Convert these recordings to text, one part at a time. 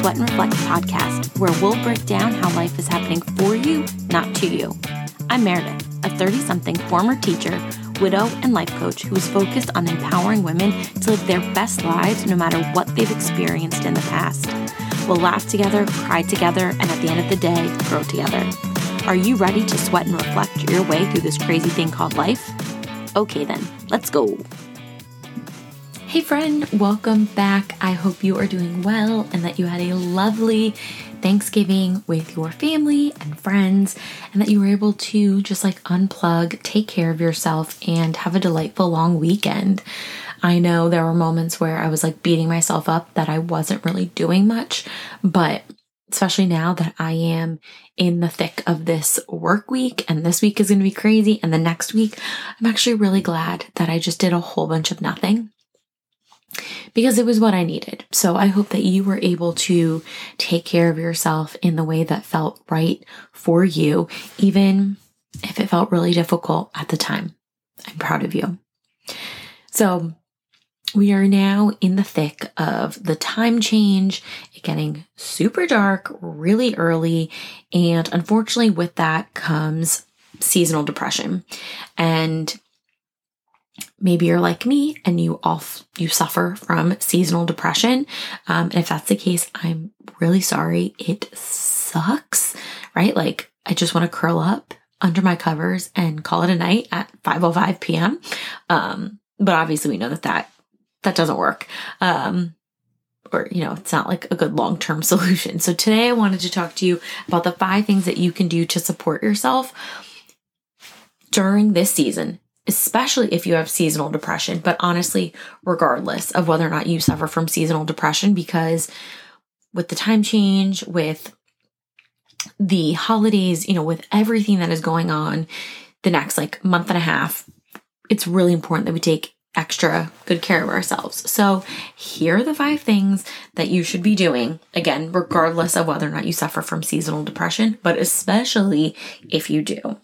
Sweat and Reflect podcast, where we'll break down how life is happening for you, not to you. I'm Meredith, a 30 something former teacher, widow, and life coach who is focused on empowering women to live their best lives no matter what they've experienced in the past. We'll laugh together, cry together, and at the end of the day, grow together. Are you ready to sweat and reflect your way through this crazy thing called life? Okay, then, let's go. Hey, friend, welcome back. I hope you are doing well and that you had a lovely Thanksgiving with your family and friends, and that you were able to just like unplug, take care of yourself, and have a delightful long weekend. I know there were moments where I was like beating myself up that I wasn't really doing much, but especially now that I am in the thick of this work week and this week is going to be crazy and the next week, I'm actually really glad that I just did a whole bunch of nothing because it was what I needed. So I hope that you were able to take care of yourself in the way that felt right for you, even if it felt really difficult at the time. I'm proud of you. So we are now in the thick of the time change, it getting super dark really early. And unfortunately, with that comes seasonal depression. And maybe you're like me and you all you suffer from seasonal depression. Um, and if that's the case i'm really sorry. It sucks right? Like i just want to curl up under my covers and call it a night at 5.05 p.m um, but obviously we know that that that doesn't work. Um, or you know it's not like a good long-term solution. So today i wanted to talk to you about the five things that you can do to support yourself during this season especially if you have seasonal depression, but honestly, regardless of whether or not you suffer from seasonal depression, because with the time change, with the holidays, you know, with everything that is going on the next like month and a half, it's really important that we take extra good care of ourselves. So, here are the five things that you should be doing, again, regardless of whether or not you suffer from seasonal depression, but especially if you do.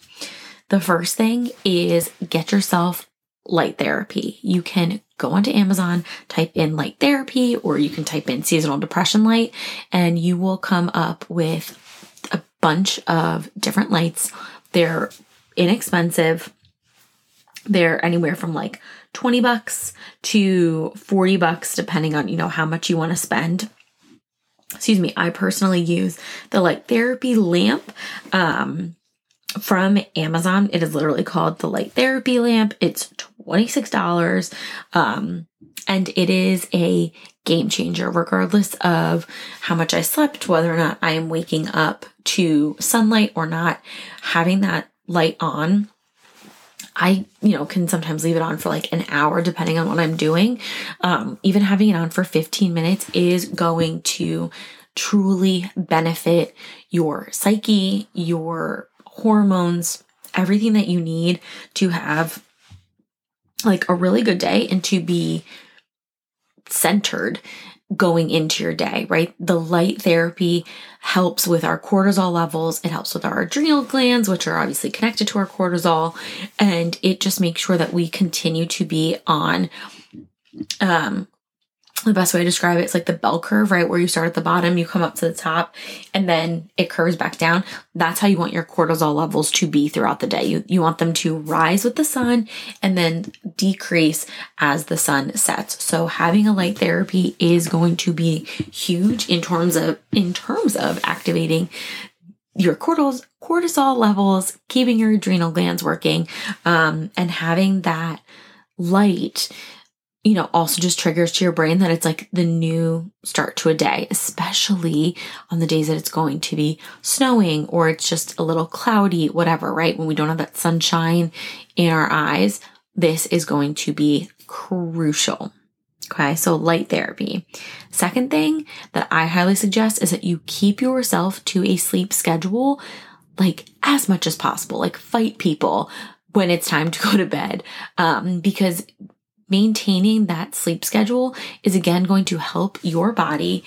The first thing is get yourself light therapy. You can go onto Amazon, type in light therapy, or you can type in seasonal depression light, and you will come up with a bunch of different lights. They're inexpensive. They're anywhere from like 20 bucks to 40 bucks, depending on, you know, how much you want to spend. Excuse me. I personally use the light therapy lamp. Um, from Amazon. It is literally called the Light Therapy Lamp. It's $26. Um, and it is a game changer, regardless of how much I slept, whether or not I am waking up to sunlight or not. Having that light on, I, you know, can sometimes leave it on for like an hour depending on what I'm doing. Um, even having it on for 15 minutes is going to truly benefit your psyche, your hormones, everything that you need to have like a really good day and to be centered going into your day, right? The light therapy helps with our cortisol levels. It helps with our adrenal glands, which are obviously connected to our cortisol. And it just makes sure that we continue to be on um, the best way to describe it is like the bell curve, right? Where you start at the bottom, you come up to the top, and then it curves back down. That's how you want your cortisol levels to be throughout the day. You, you want them to rise with the sun and then decrease as the sun sets. So having a light therapy is going to be huge in terms of in terms of activating your cortisol cortisol levels, keeping your adrenal glands working, um, and having that light you know, also just triggers to your brain that it's like the new start to a day, especially on the days that it's going to be snowing or it's just a little cloudy, whatever, right? When we don't have that sunshine in our eyes, this is going to be crucial. Okay, so light therapy. Second thing that I highly suggest is that you keep yourself to a sleep schedule like as much as possible, like fight people when it's time to go to bed. Um, because maintaining that sleep schedule is again going to help your body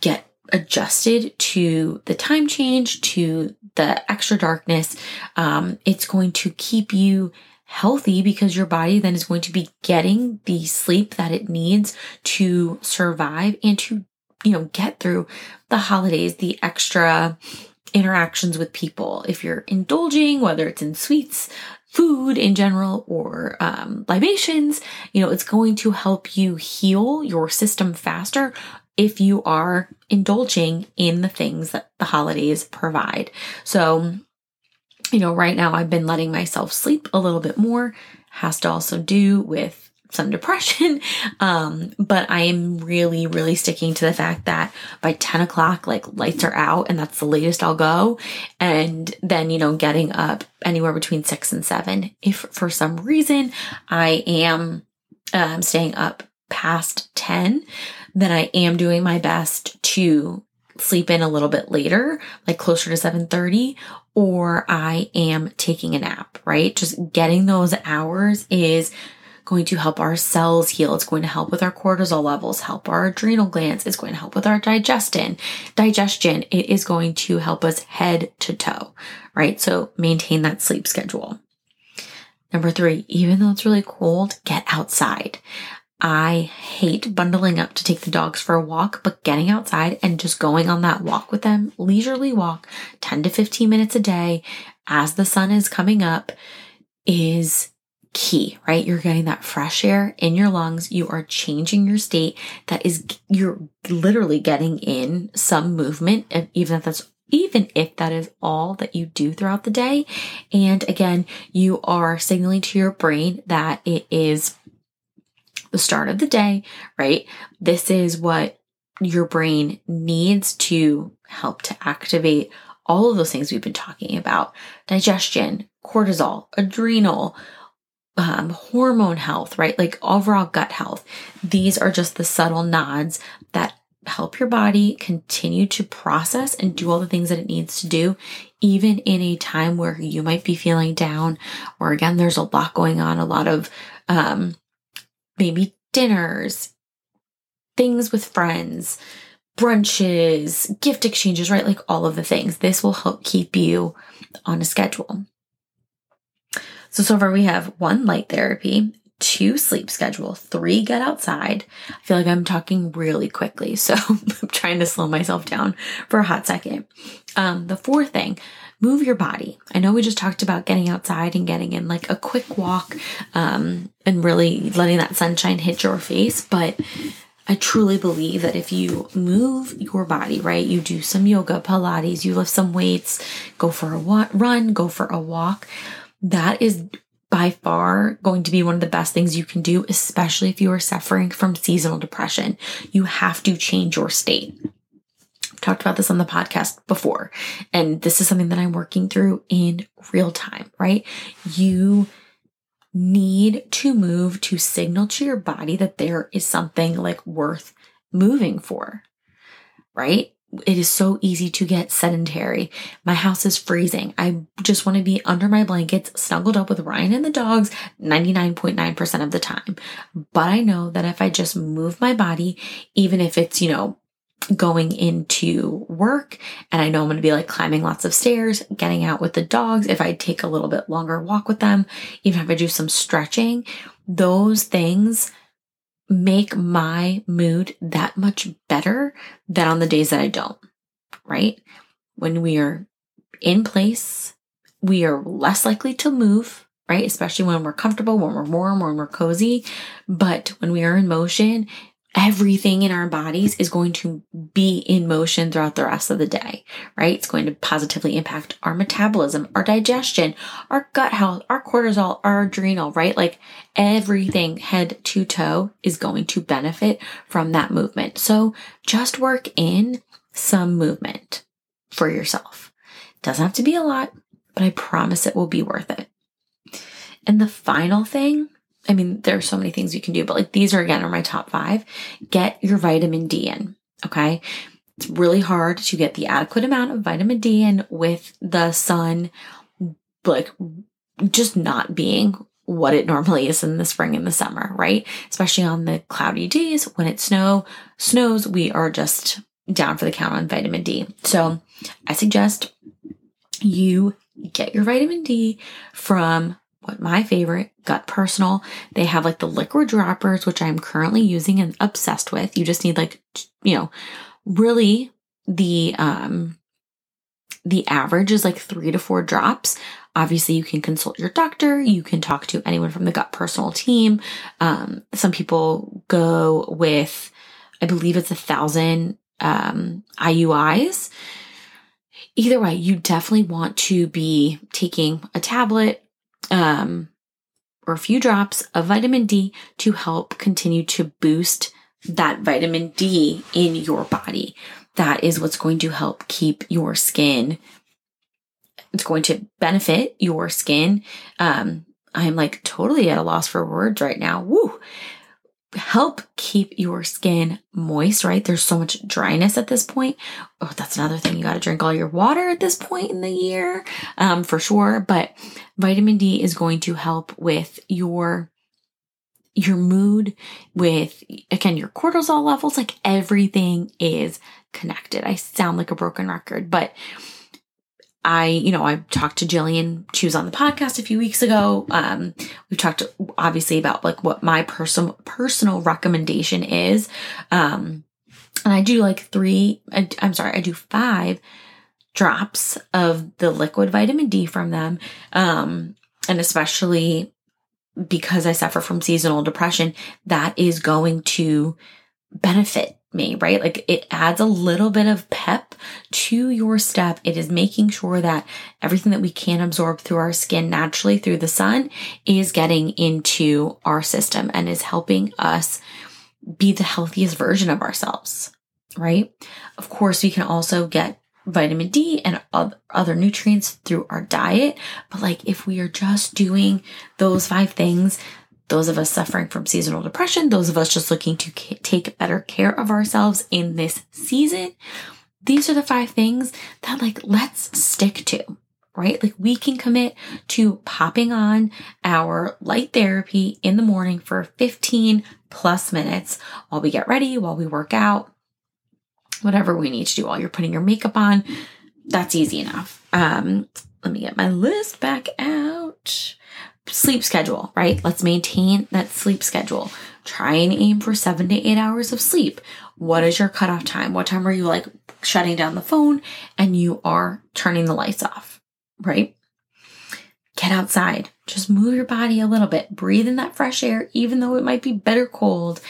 get adjusted to the time change, to the extra darkness. Um, it's going to keep you healthy because your body then is going to be getting the sleep that it needs to survive and to you know, get through the holidays, the extra interactions with people. If you're indulging, whether it's in sweets, food in general, or um, libations, you know, it's going to help you heal your system faster if you are indulging in the things that the holidays provide. So, you know, right now I've been letting myself sleep a little bit more, has to also do with some depression. Um, but I am really, really sticking to the fact that by 10 o'clock, like lights are out and that's the latest I'll go. And then, you know, getting up anywhere between six and seven. If for some reason I am um, staying up past 10, then I am doing my best to sleep in a little bit later, like closer to 7:30, or I am taking a nap, right? Just getting those hours is going to help our cells heal. It's going to help with our cortisol levels, help our adrenal glands. It's going to help with our digestion. Digestion. It is going to help us head to toe, right? So maintain that sleep schedule. Number three, even though it's really cold, get outside. I hate bundling up to take the dogs for a walk, but getting outside and just going on that walk with them, leisurely walk, 10 to 15 minutes a day as the sun is coming up is key, right? You're getting that fresh air in your lungs. You are changing your state. That is, you're literally getting in some movement, even if that's even if that is all that you do throughout the day. And again, you are signaling to your brain that it is the start of the day, right? This is what your brain needs to help to activate all of those things we've been talking about digestion, cortisol, adrenal, um, hormone health, right? Like overall gut health. These are just the subtle nods that help your body continue to process and do all the things that it needs to do, even in a time where you might be feeling down, or again, there's a lot going on, a lot of um, maybe dinners, things with friends, brunches, gift exchanges, right? Like all of the things. This will help keep you on a schedule. So, so far we have one light therapy, two sleep schedule, three get outside. I feel like I'm talking really quickly, so I'm trying to slow myself down for a hot second. Um, the fourth thing, move your body. I know we just talked about getting outside and getting in like a quick walk, um, and really letting that sunshine hit your face, but I truly believe that if you move your body, right, you do some yoga, Pilates, you lift some weights, go for a run, go for a walk, that is by far going to be one of the best things you can do, especially if you are suffering from seasonal depression. You have to change your state. I've talked about this on the podcast before, and this is something that I'm working through in real time, right? You need to move to signal to your body that there is something like worth moving for, right? It is so easy to get sedentary. My house is freezing. I just want to be under my blankets, snuggled up with Ryan and the dogs 99.9% of the time. But I know that if I just move my body, even if it's, you know, going into work and I know I'm going to be like climbing lots of stairs, getting out with the dogs, if I take a little bit longer walk with them, even if I do some stretching, those things make my mood that much better than on the days that I don't, right? When we are in place, we are less likely to move, right? Especially when we're comfortable, when we're warm, when we're cozy. But when we are in motion, everything in our bodies is going to be in motion throughout the rest of the day, right? It's going to positively impact our metabolism, our digestion, our gut health, our cortisol, our adrenal, right? Like everything head to toe is going to benefit from that movement. So just work in some movement for yourself. Doesn't have to be a lot, but I promise it will be worth it. And the final thing I mean, there are so many things you can do, but like these are again are my top five. Get your vitamin D in. Okay. It's really hard to get the adequate amount of vitamin D in with the sun, like just not being what it normally is in the spring and the summer, right? Especially on the cloudy days when it snow snows, we are just down for the count on vitamin D. So I suggest you get your vitamin D from what my favorite, Gut Personal. They have like the liquid droppers, which I'm currently using and obsessed with. You just need like, you know, really the um the average is like three to four drops. Obviously, you can consult your doctor. You can talk to anyone from the gut personal team. Um, some people go with, I believe it's a thousand um, IUIs. Either way, you definitely want to be taking a tablet um, or a few drops of vitamin D to help continue to boost that vitamin D in your body that is what's going to help keep your skin. It's going to benefit your skin. Um, I'm like totally at a loss for words right now. Woo! Help keep your skin moist, right? There's so much dryness at this point. Oh, that's another thing. You got to drink all your water at this point in the year, um, for sure. But vitamin D is going to help with your your mood, with again, your cortisol levels, like everything is connected. I sound like a broken record, but I, you know, I talked to Jillian. She was on the podcast a few weeks ago. Um, we talked obviously about like what my personal personal recommendation is. Um, and I do like three. I, I'm sorry, I do five drops of the liquid vitamin D from them. Um, and especially because I suffer from seasonal depression, that is going to benefit me, right? Like it adds a little bit of pep to your step. It is making sure that everything that we can absorb through our skin naturally through the sun is getting into our system and is helping us be the healthiest version of ourselves, right? Of course, we can also get vitamin D and other nutrients through our diet. But like if we are just doing those five things, those of us suffering from seasonal depression, those of us just looking to take better care of ourselves in this season, these are the five things that like let's stick to. Right? Like we can commit to popping on our light therapy in the morning for 15 plus minutes while we get ready, while we work out, whatever we need to do while you're putting your makeup on. That's easy enough. Um, let me get my list back out. Sleep schedule, right? Let's maintain that sleep schedule. Try and aim for seven to eight hours of sleep. What is your cutoff time? What time are you like shutting down the phone and you are turning the lights off, right? Get outside. Just move your body a little bit. Breathe in that fresh air, even though it might be bitter cold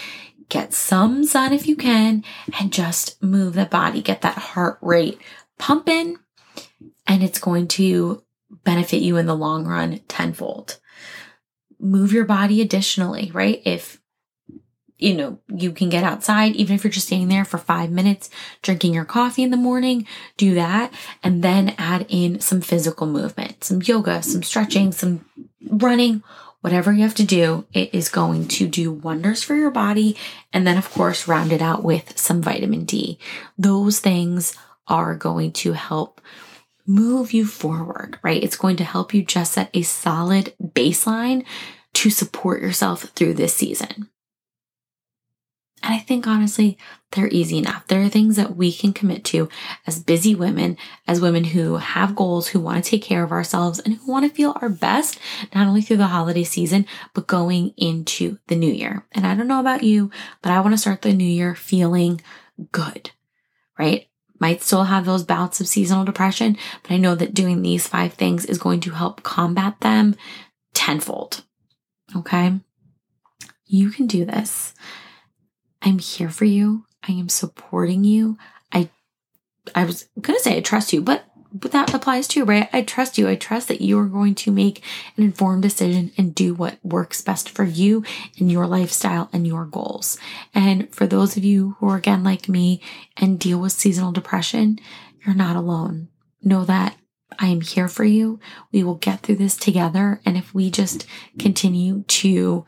get some sun if you can, and just move the body, get that heart rate pumping, and it's going to benefit you in the long run tenfold. Move your body additionally, right? If you know, you can get outside, even if you're just staying there for five minutes, drinking your coffee in the morning, do that. And then add in some physical movement, some yoga, some stretching, some running, whatever you have to do, it is going to do wonders for your body. And then, of course, round it out with some vitamin D. Those things are going to help move you forward, right? It's going to help you just set a solid baseline to support yourself through this season. And I think honestly, they're easy enough. There are things that we can commit to as busy women, as women who have goals, who want to take care of ourselves and who want to feel our best, not only through the holiday season, but going into the new year. And I don't know about you, but I want to start the new year feeling good, right? Might still have those bouts of seasonal depression, but I know that doing these five things is going to help combat them tenfold. Okay. You can do this. I'm here for you. I am supporting you. I I was going to say I trust you, but but that applies too, right? I trust you. I trust that you are going to make an informed decision and do what works best for you and your lifestyle and your goals. And for those of you who are again like me and deal with seasonal depression, you're not alone. Know that I am here for you. We will get through this together. And if we just continue to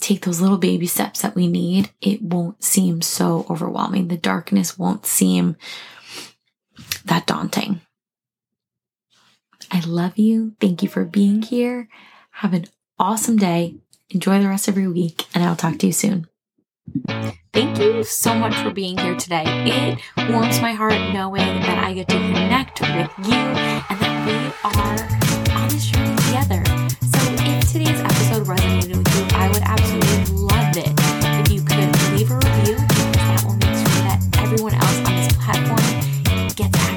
take those little baby steps that we need, it won't seem so overwhelming. The darkness won't seem that daunting. I love you. Thank you for being here. Have an awesome day. Enjoy the rest of your week, and I'll talk to you soon. Thank you so much for being here today. It warms my heart knowing that I get to connect with you and that we are on this journey together. So, if today's episode resonated with you, I would absolutely love it if you could leave a review because that will make sure that everyone else on this platform gets and